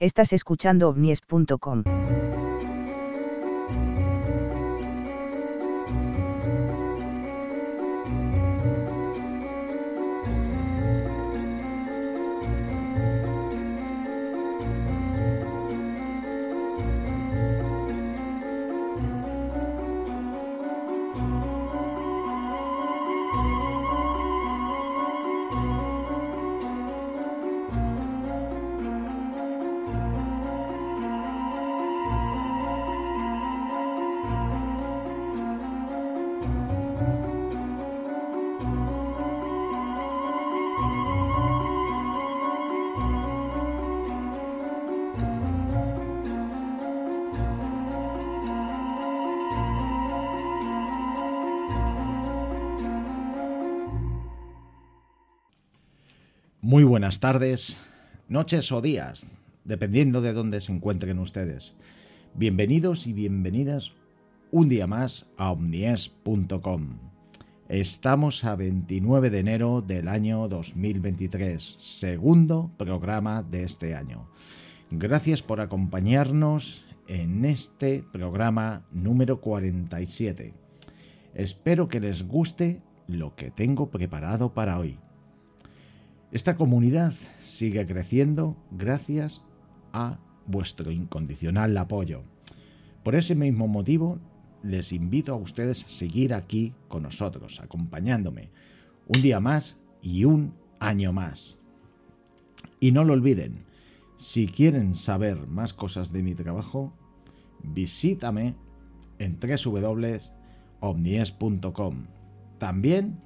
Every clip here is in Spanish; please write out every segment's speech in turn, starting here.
Estás escuchando ovnies.com. Muy buenas tardes, noches o días, dependiendo de dónde se encuentren ustedes. Bienvenidos y bienvenidas un día más a omnies.com. Estamos a 29 de enero del año 2023, segundo programa de este año. Gracias por acompañarnos en este programa número 47. Espero que les guste lo que tengo preparado para hoy. Esta comunidad sigue creciendo gracias a vuestro incondicional apoyo. Por ese mismo motivo, les invito a ustedes a seguir aquí con nosotros, acompañándome un día más y un año más. Y no lo olviden, si quieren saber más cosas de mi trabajo, visítame en www.omnies.com. También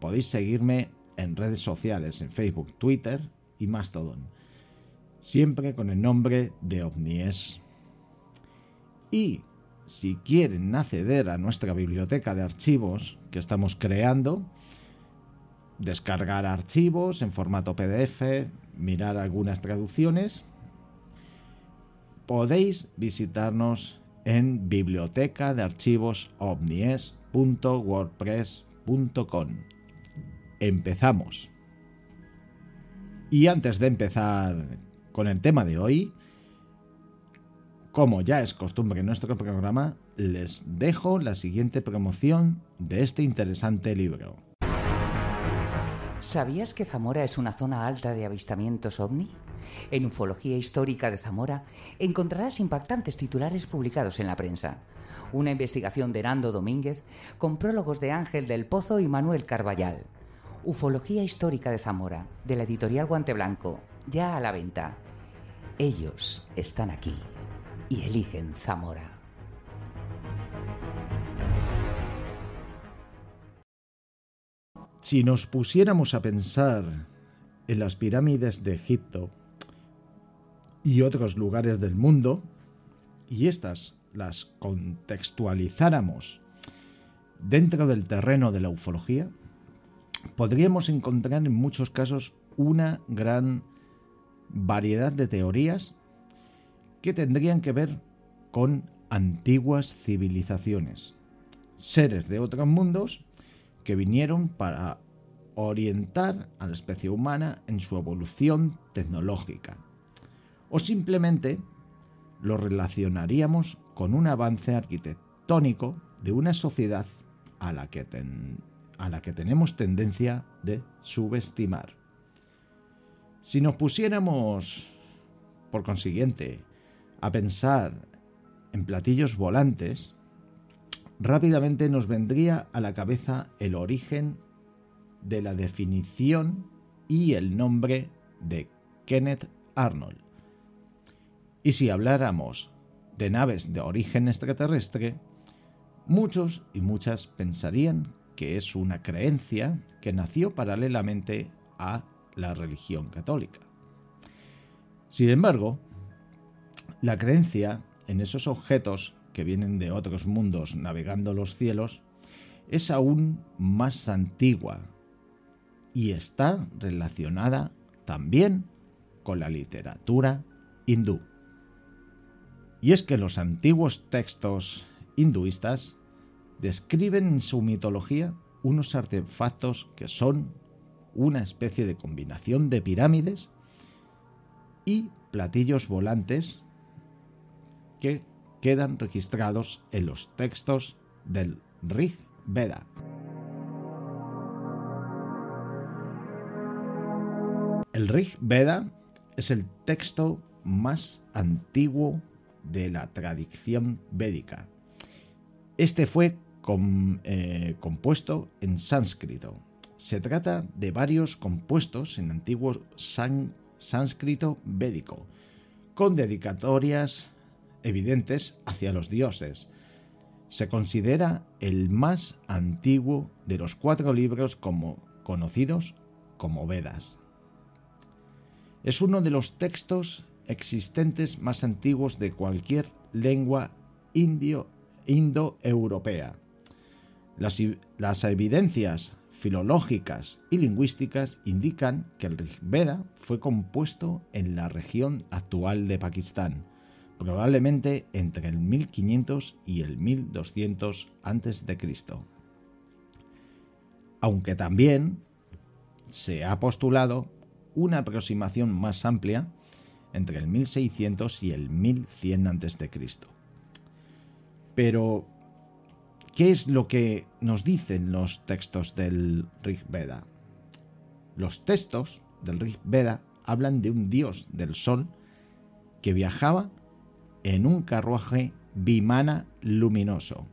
podéis seguirme en redes sociales, en Facebook, Twitter y Mastodon. Siempre con el nombre de OVNIES. Y si quieren acceder a nuestra biblioteca de archivos que estamos creando, descargar archivos en formato PDF, mirar algunas traducciones, podéis visitarnos en biblioteca de archivos ovnies.wordpress.com empezamos. Y antes de empezar con el tema de hoy, como ya es costumbre en nuestro programa, les dejo la siguiente promoción de este interesante libro. ¿Sabías que Zamora es una zona alta de avistamientos ovni? En Ufología Histórica de Zamora encontrarás impactantes titulares publicados en la prensa. Una investigación de Nando Domínguez con prólogos de Ángel del Pozo y Manuel Carballal. Ufología Histórica de Zamora, de la editorial Guante Blanco, ya a la venta. Ellos están aquí y eligen Zamora. Si nos pusiéramos a pensar en las pirámides de Egipto y otros lugares del mundo, y estas las contextualizáramos dentro del terreno de la ufología, podríamos encontrar en muchos casos una gran variedad de teorías que tendrían que ver con antiguas civilizaciones, seres de otros mundos que vinieron para orientar a la especie humana en su evolución tecnológica. O simplemente lo relacionaríamos con un avance arquitectónico de una sociedad a la que a la que tenemos tendencia de subestimar. Si nos pusiéramos, por consiguiente, a pensar en platillos volantes, rápidamente nos vendría a la cabeza el origen de la definición y el nombre de Kenneth Arnold. Y si habláramos de naves de origen extraterrestre, muchos y muchas pensarían que es una creencia que nació paralelamente a la religión católica. Sin embargo, La creencia en esos objetos que vienen de otros mundos navegando los cielos es aún más antigua y está relacionada también con la literatura hindú. Y es que los antiguos textos hinduistas describen en su mitología unos artefactos que son una especie de combinación de pirámides y platillos volantes que quedan registrados en los textos del Rig Veda. El Rig Veda es el texto más antiguo de la tradición védica. Este fue eh, compuesto en sánscrito. Se trata de varios compuestos en antiguo sánscrito védico, con dedicatorias evidentes hacia los dioses. Se considera el más antiguo de los cuatro libros como, conocidos como Vedas. Es uno de los textos existentes más antiguos de cualquier lengua indoeuropea. Las, evidencias filológicas y lingüísticas indican que el Rig Veda fue compuesto en la región actual de Pakistán, probablemente entre el 1500 y el 1200 a.C. Aunque también se ha postulado una aproximación más amplia entre el 1600 y el 1100 a.C. Pero, ¿qué es lo que nos dicen los textos del Rig Veda? Los textos del Rig Veda hablan de un dios del sol que viajaba en un carruaje bimana luminoso,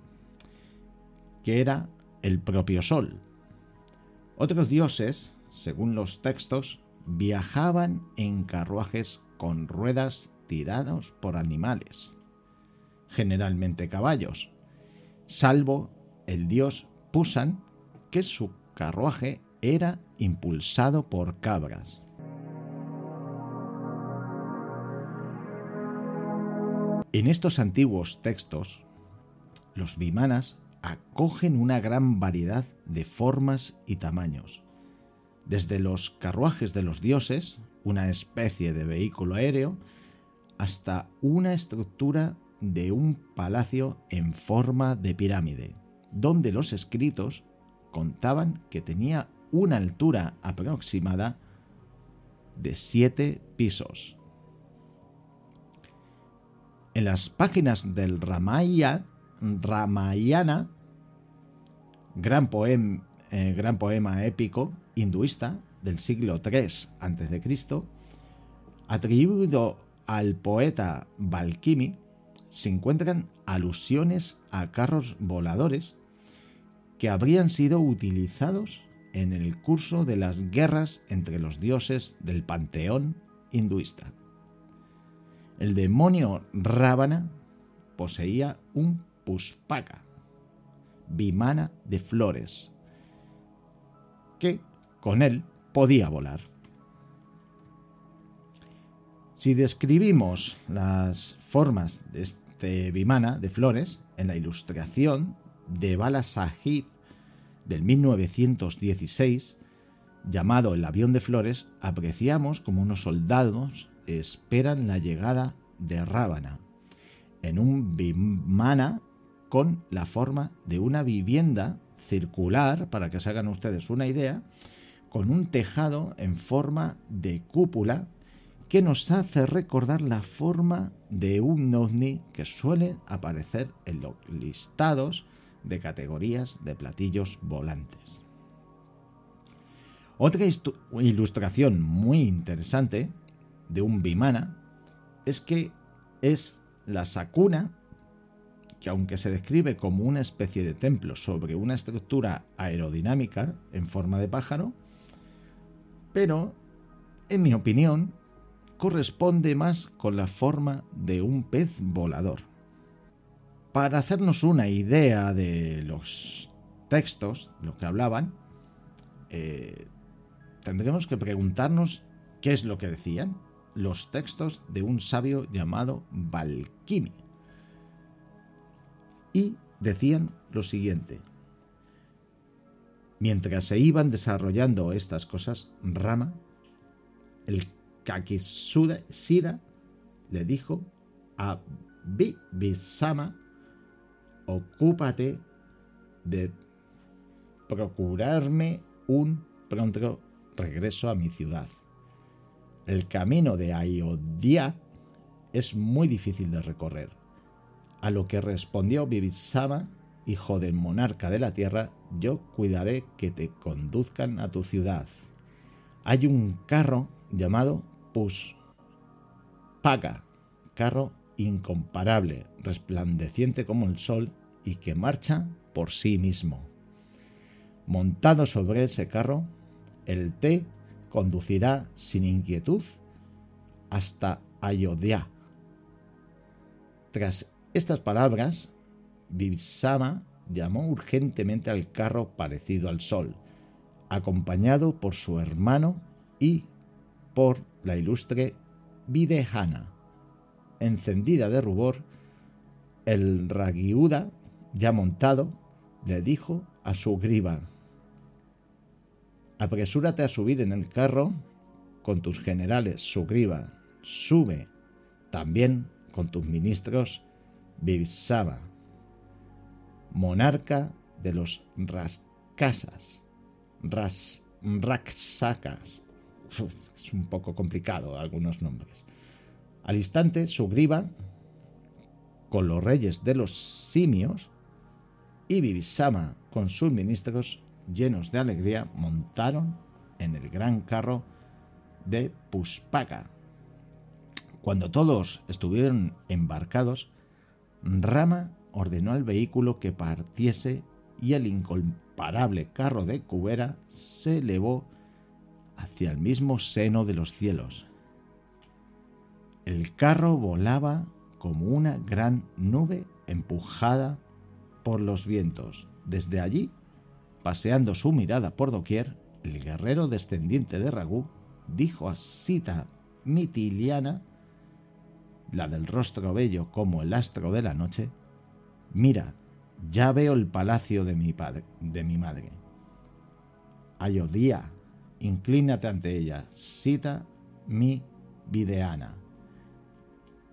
que era el propio sol. Otros dioses, según los textos, viajaban en carruajes con ruedas tirados por animales, generalmente caballos, salvo el dios Pusan, que su carruaje era impulsado por cabras. En estos antiguos textos, los vimanas acogen una gran variedad de formas y tamaños, desde los carruajes de los dioses, una especie de vehículo aéreo, hasta una estructura de un palacio en forma de pirámide, donde los escritos contaban que tenía una altura aproximada de siete pisos. En las páginas del Ramayana, gran, eh, gran poema épico hinduista del siglo III a.C., atribuido al poeta Valkimi, se encuentran alusiones a carros voladores que habrían sido utilizados en el curso de las guerras entre los dioses del panteón hinduista. El demonio Ravana poseía un puspaka, vimana de flores, que con él podía volar. Si describimos las formas de este Vimana de flores en la ilustración de Bala del 1916, llamado El avión de flores, apreciamos como unos soldados esperan la llegada de Rábana en un Vimana con la forma de una vivienda circular, para que se hagan ustedes una idea, con un tejado en forma de cúpula que nos hace recordar la forma de un ovni que suele aparecer en los listados de categorías de platillos volantes. Otra ilustración muy interesante de un bimana es que es la sakuna, que aunque se describe como una especie de templo sobre una estructura aerodinámica en forma de pájaro, pero, en mi opinión, corresponde más con la forma de un pez volador. Para hacernos una idea de los textos, lo que hablaban, eh, tendremos que preguntarnos qué es lo que decían. los textos de un sabio llamado Valkimi. Y decían lo siguiente. Mientras se iban desarrollando estas cosas, Rama, el Kakisuda Sida, le dijo a Bibisama, ocúpate de procurarme un pronto regreso a mi ciudad. El camino de Ayodhya es muy difícil de recorrer. A lo que respondió Bibisama, hijo del monarca de la tierra, yo cuidaré que te conduzcan a tu ciudad. Hay un carro llamado Pushpaga, carro incomparable, resplandeciente como el sol y que marcha por sí mismo. Montado sobre ese carro, el té conducirá sin inquietud hasta Ayodhya. Tras estas palabras, Vibsama llamó urgentemente al carro parecido al sol, acompañado por su hermano y por la ilustre Videhana. Encendida de rubor, el Ragiuda, ya montado, le dijo a su griba, Apresúrate a subir en el carro con tus generales, Sugriva. Sube también con tus ministros, Vibsama, monarca de los Raskasas, Ras. Es un poco complicado algunos nombres. Al instante, Sugriva, con los reyes de los simios, y Vibisama con sus ministros llenos de alegría, montaron en el gran carro de Puspaka. Cuando todos estuvieron embarcados, Rama ordenó al vehículo que partiese y el incomparable carro de Cubera se elevó hacia el mismo seno de los cielos. El carro volaba como una gran nube empujada por los vientos. Desde allí Paseando su mirada por doquier, el guerrero descendiente de Ragú dijo a Sita Mitiliana, la del rostro bello como el astro de la noche, mira, ya veo el palacio de mi, padre, de mi madre. Ayodía, inclínate ante ella, Sita mi videana.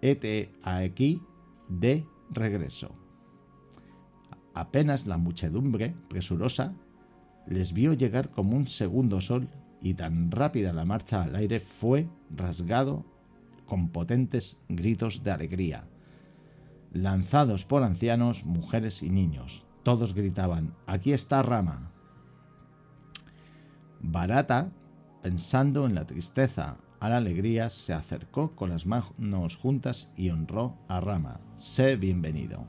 Ete aquí de regreso. Apenas la muchedumbre, presurosa, les vio llegar como un segundo sol y tan rápida la marcha al aire fue rasgado con potentes gritos de alegría. Lanzados por ancianos, mujeres y niños, todos gritaban, aquí está Rama. Barata, pensando en la tristeza, a la alegría, se acercó con las manos juntas y honró a Rama. Sé bienvenido.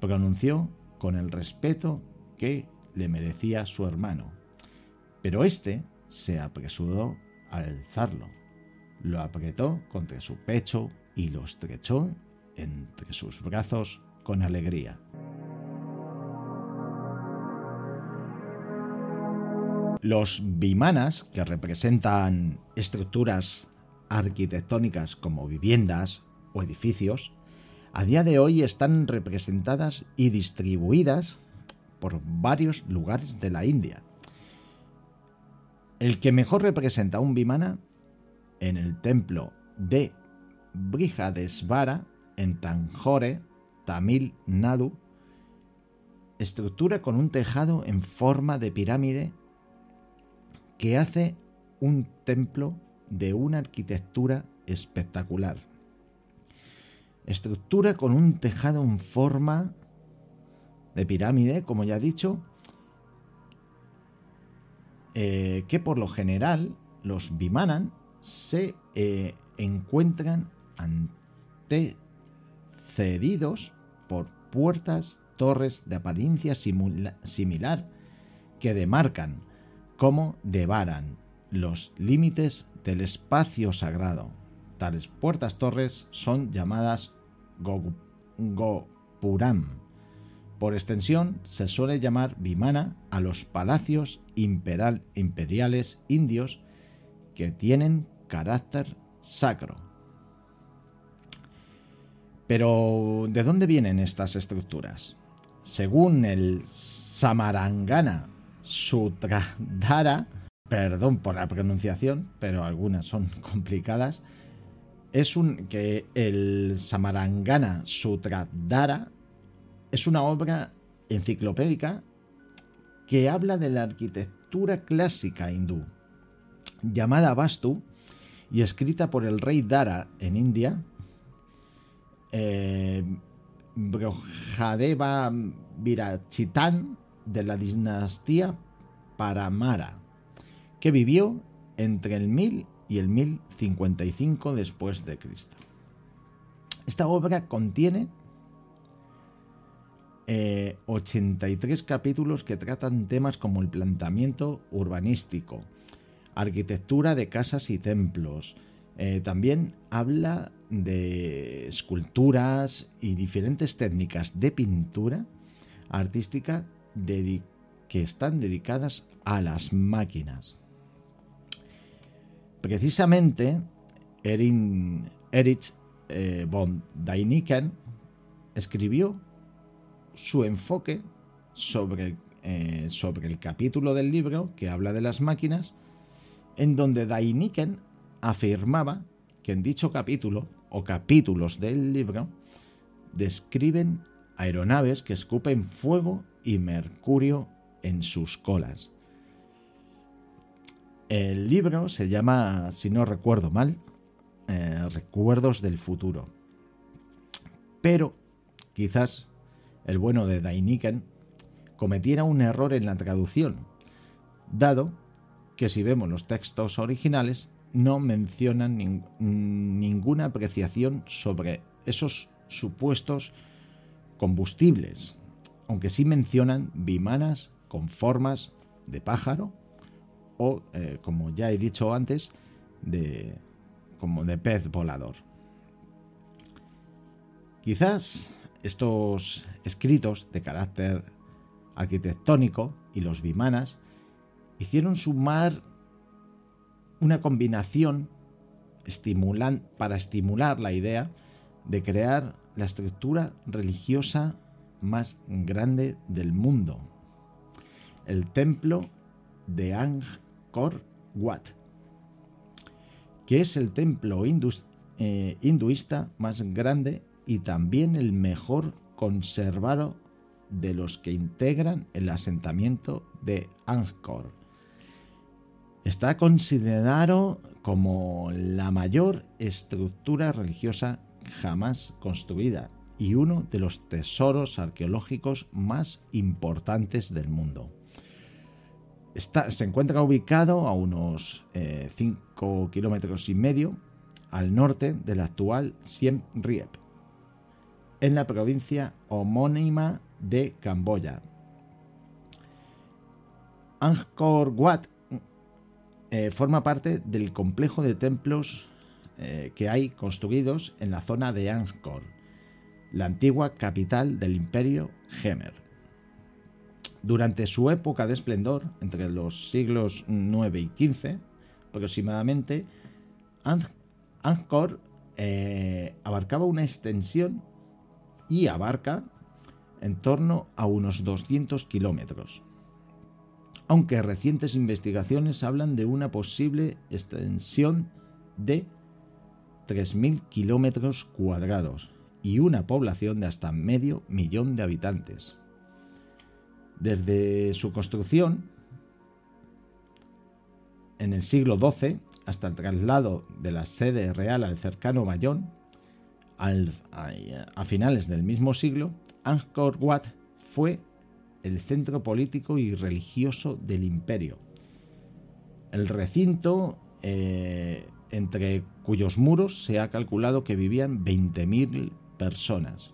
Pronunció con el respeto que le merecía su hermano. Pero éste se apresuró a alzarlo, lo apretó contra su pecho y lo estrechó entre sus brazos con alegría. Los bimanas, que representan estructuras arquitectónicas como viviendas o edificios, a día de hoy están representadas y distribuidas por varios lugares de la India. El que mejor representa un Vimana en el templo de Brihadesvara en Tanjore, Tamil Nadu, estructura con un tejado en forma de pirámide que hace un templo de una arquitectura espectacular. Estructura con un tejado en forma de pirámide, como ya he dicho, eh, que por lo general los Vimanan se eh, encuentran antecedidos por puertas, torres de apariencia similar que demarcan como devaran los límites del espacio sagrado. Tales puertas torres son llamadas Gopuram. Por extensión, se suele llamar Vimana a los palacios imperiales indios que tienen carácter sacro. Pero, ¿de dónde vienen estas estructuras? Según el Samarangana Sutradhara, perdón por la pronunciación, pero algunas son complicadas, es un que el Samarangana Sutradhara es una obra enciclopédica que habla de la arquitectura clásica hindú, llamada Vastu y escrita por el rey Dara en India, eh, Brojadeva Virachitan de la dinastía Paramara, que vivió entre el 1000 y el 1055 después de Cristo. Esta obra contiene 83 eh, capítulos que tratan temas como el planteamiento urbanístico, arquitectura de casas y templos. Eh, también habla de esculturas y diferentes técnicas de pintura artística que están dedicadas a las máquinas. Precisamente, Erin, Erich eh, von Däniken escribió su enfoque sobre, eh, sobre el capítulo del libro que habla de las máquinas, en donde Däniken afirmaba que en dicho capítulo o capítulos del libro describen aeronaves que escupen fuego y mercurio en sus colas. El libro se llama, si no recuerdo mal, eh, Recuerdos del futuro. Pero quizás el bueno de Dainiken cometiera un error en la traducción, dado que si vemos los textos originales no mencionan ninguna apreciación sobre esos supuestos combustibles, aunque sí mencionan bimanas con formas de pájaro o, eh, como ya he dicho antes, de, como de pez volador. Quizás estos escritos de carácter arquitectónico y los bimanas hicieron sumar una combinación para estimular la idea de crear la estructura religiosa más grande del mundo, el templo de Angkor Wat, que es el templo eh, hinduista más grande y también el mejor conservado de los que integran el asentamiento de Angkor. Está considerado como la mayor estructura religiosa jamás construida y uno de los tesoros arqueológicos más importantes del mundo. se encuentra ubicado a unos 5 eh, kilómetros y medio al norte del actual Siem Reap, en la provincia homónima de Camboya. Angkor Wat eh, forma parte del complejo de templos eh, que hay construidos en la zona de Angkor, la antigua capital del imperio Gemer. Durante su época de esplendor, entre los siglos IX y XV aproximadamente, Angkor eh, abarcaba una extensión y abarca en torno a unos 200 kilómetros, aunque recientes investigaciones hablan de una posible extensión de 3.000 kilómetros cuadrados y una población de hasta medio millón de habitantes. Desde su construcción, en el siglo XII, hasta el traslado de la sede real al cercano Bayón, a, finales del mismo siglo, Angkor Wat fue el centro político y religioso del imperio. El recinto, eh, entre cuyos muros se ha calculado que vivían 20.000 personas.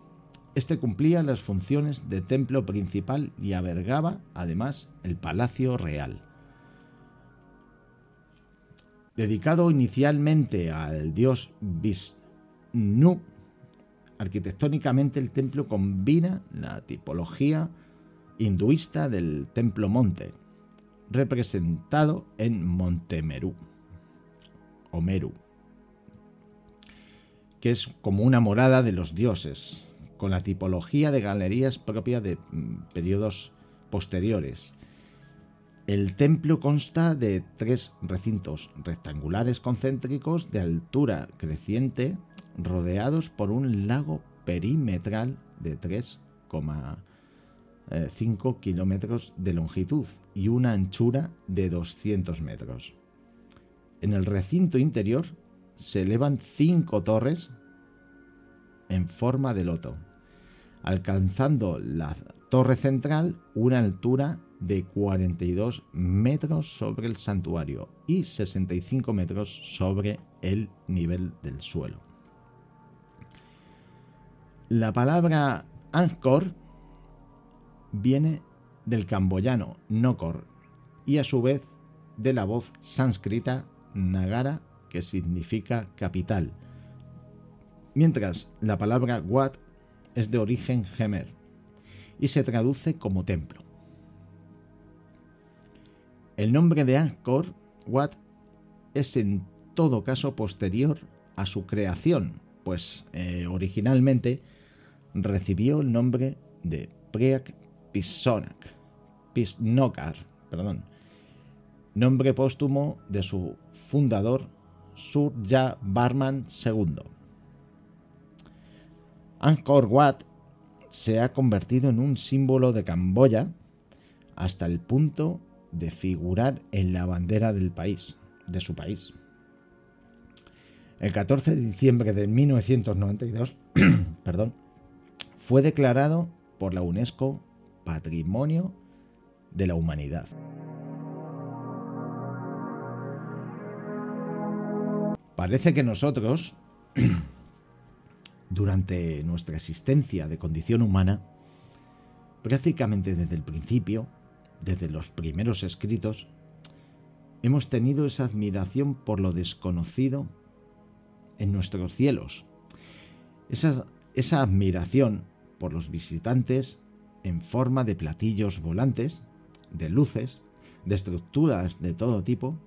Este cumplía las funciones de templo principal y albergaba además el Palacio Real. Dedicado inicialmente al dios Vishnu, Arquitectónicamente el templo combina la tipología hinduista del templo monte, representado en Monte Meru, o Meru, que es como una morada de los dioses, con la tipología de galerías propia de mm, periodos posteriores. El templo consta de tres recintos rectangulares concéntricos de altura creciente, rodeados por un lago perimetral de 3,5 eh, kilómetros de longitud y una anchura de 200 metros. En el recinto interior se elevan cinco torres en forma de loto, alcanzando la torre central una altura de 42 metros sobre el santuario y 65 metros sobre el nivel del suelo. La palabra Angkor viene del camboyano Nokor y a su vez de la voz sánscrita Nagara que significa capital, mientras la palabra Wat es de origen gemer y se traduce como templo. El nombre de Angkor Wat es en todo caso posterior a su creación, pues eh, originalmente recibió el nombre de Preak Pisonak, Pisnokar, perdón, nombre póstumo de su fundador Surya Barman II. Angkor Wat se ha convertido en un símbolo de Camboya hasta el punto de figurar en la bandera del país, de su país. El 14 de diciembre de 1992, perdón, fue declarado por la UNESCO Patrimonio de la Humanidad. Parece que nosotros, durante nuestra existencia de condición humana, prácticamente desde el principio, desde los primeros escritos, hemos tenido esa admiración por lo desconocido en nuestros cielos. Esa, admiración por los visitantes en forma de platillos volantes, de luces, de estructuras de todo tipo,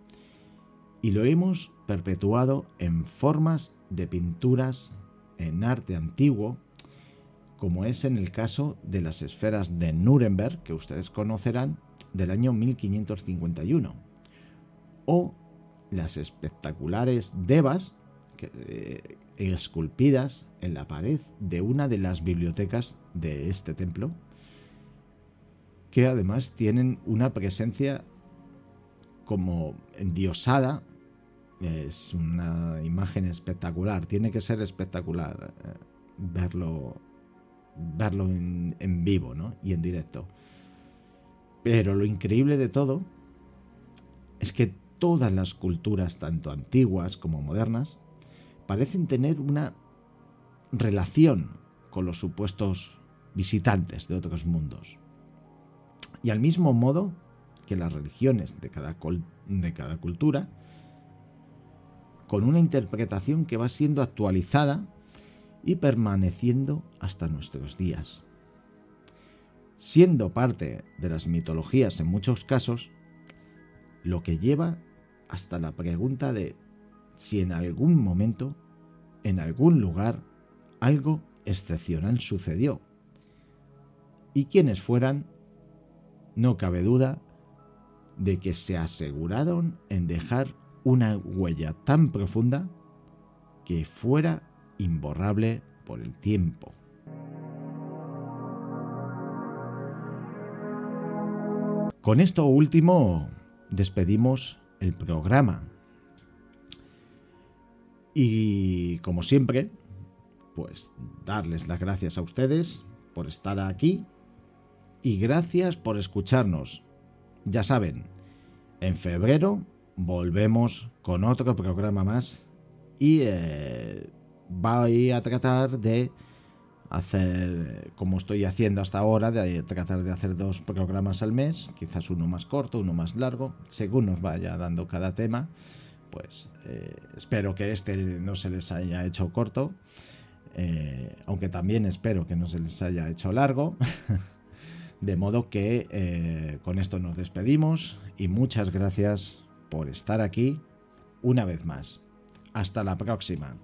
y lo hemos perpetuado en formas de pinturas en arte antiguo, como es en el caso de las esferas de Nuremberg, que ustedes conocerán, del año 1551, o las espectaculares devas eh, esculpidas en la pared de una de las bibliotecas de este templo, que además tienen una presencia como endiosada. Es una imagen espectacular, tiene que ser espectacular eh, verlo, verlo en, en vivo ¿no? y en directo. Pero lo increíble de todo es que todas las culturas, tanto antiguas como modernas, parecen tener una relación con los supuestos visitantes de otros mundos. Y al mismo modo que las religiones de cada, de cada cultura, con una interpretación que va siendo actualizada y permaneciendo hasta nuestros días. Siendo parte de las mitologías en muchos casos, lo que lleva hasta la pregunta de si en algún momento, en algún lugar, algo excepcional sucedió. Y quienes fueran, no cabe duda de que se aseguraron en dejar una huella tan profunda que fuera imborrable por el tiempo. Con esto último despedimos el programa. Y como siempre, pues darles las gracias a ustedes por estar aquí y gracias por escucharnos. Ya saben, en febrero volvemos con otro programa más y eh, voy a tratar de hacer, como estoy haciendo hasta ahora, de tratar de hacer dos programas al mes, quizás uno más corto, uno más largo, según nos vaya dando cada tema. Pues eh, espero que este no se les haya hecho corto, eh, aunque también espero que no se les haya hecho largo. De modo que eh, con esto nos despedimos y muchas gracias por estar aquí una vez más. Hasta la próxima.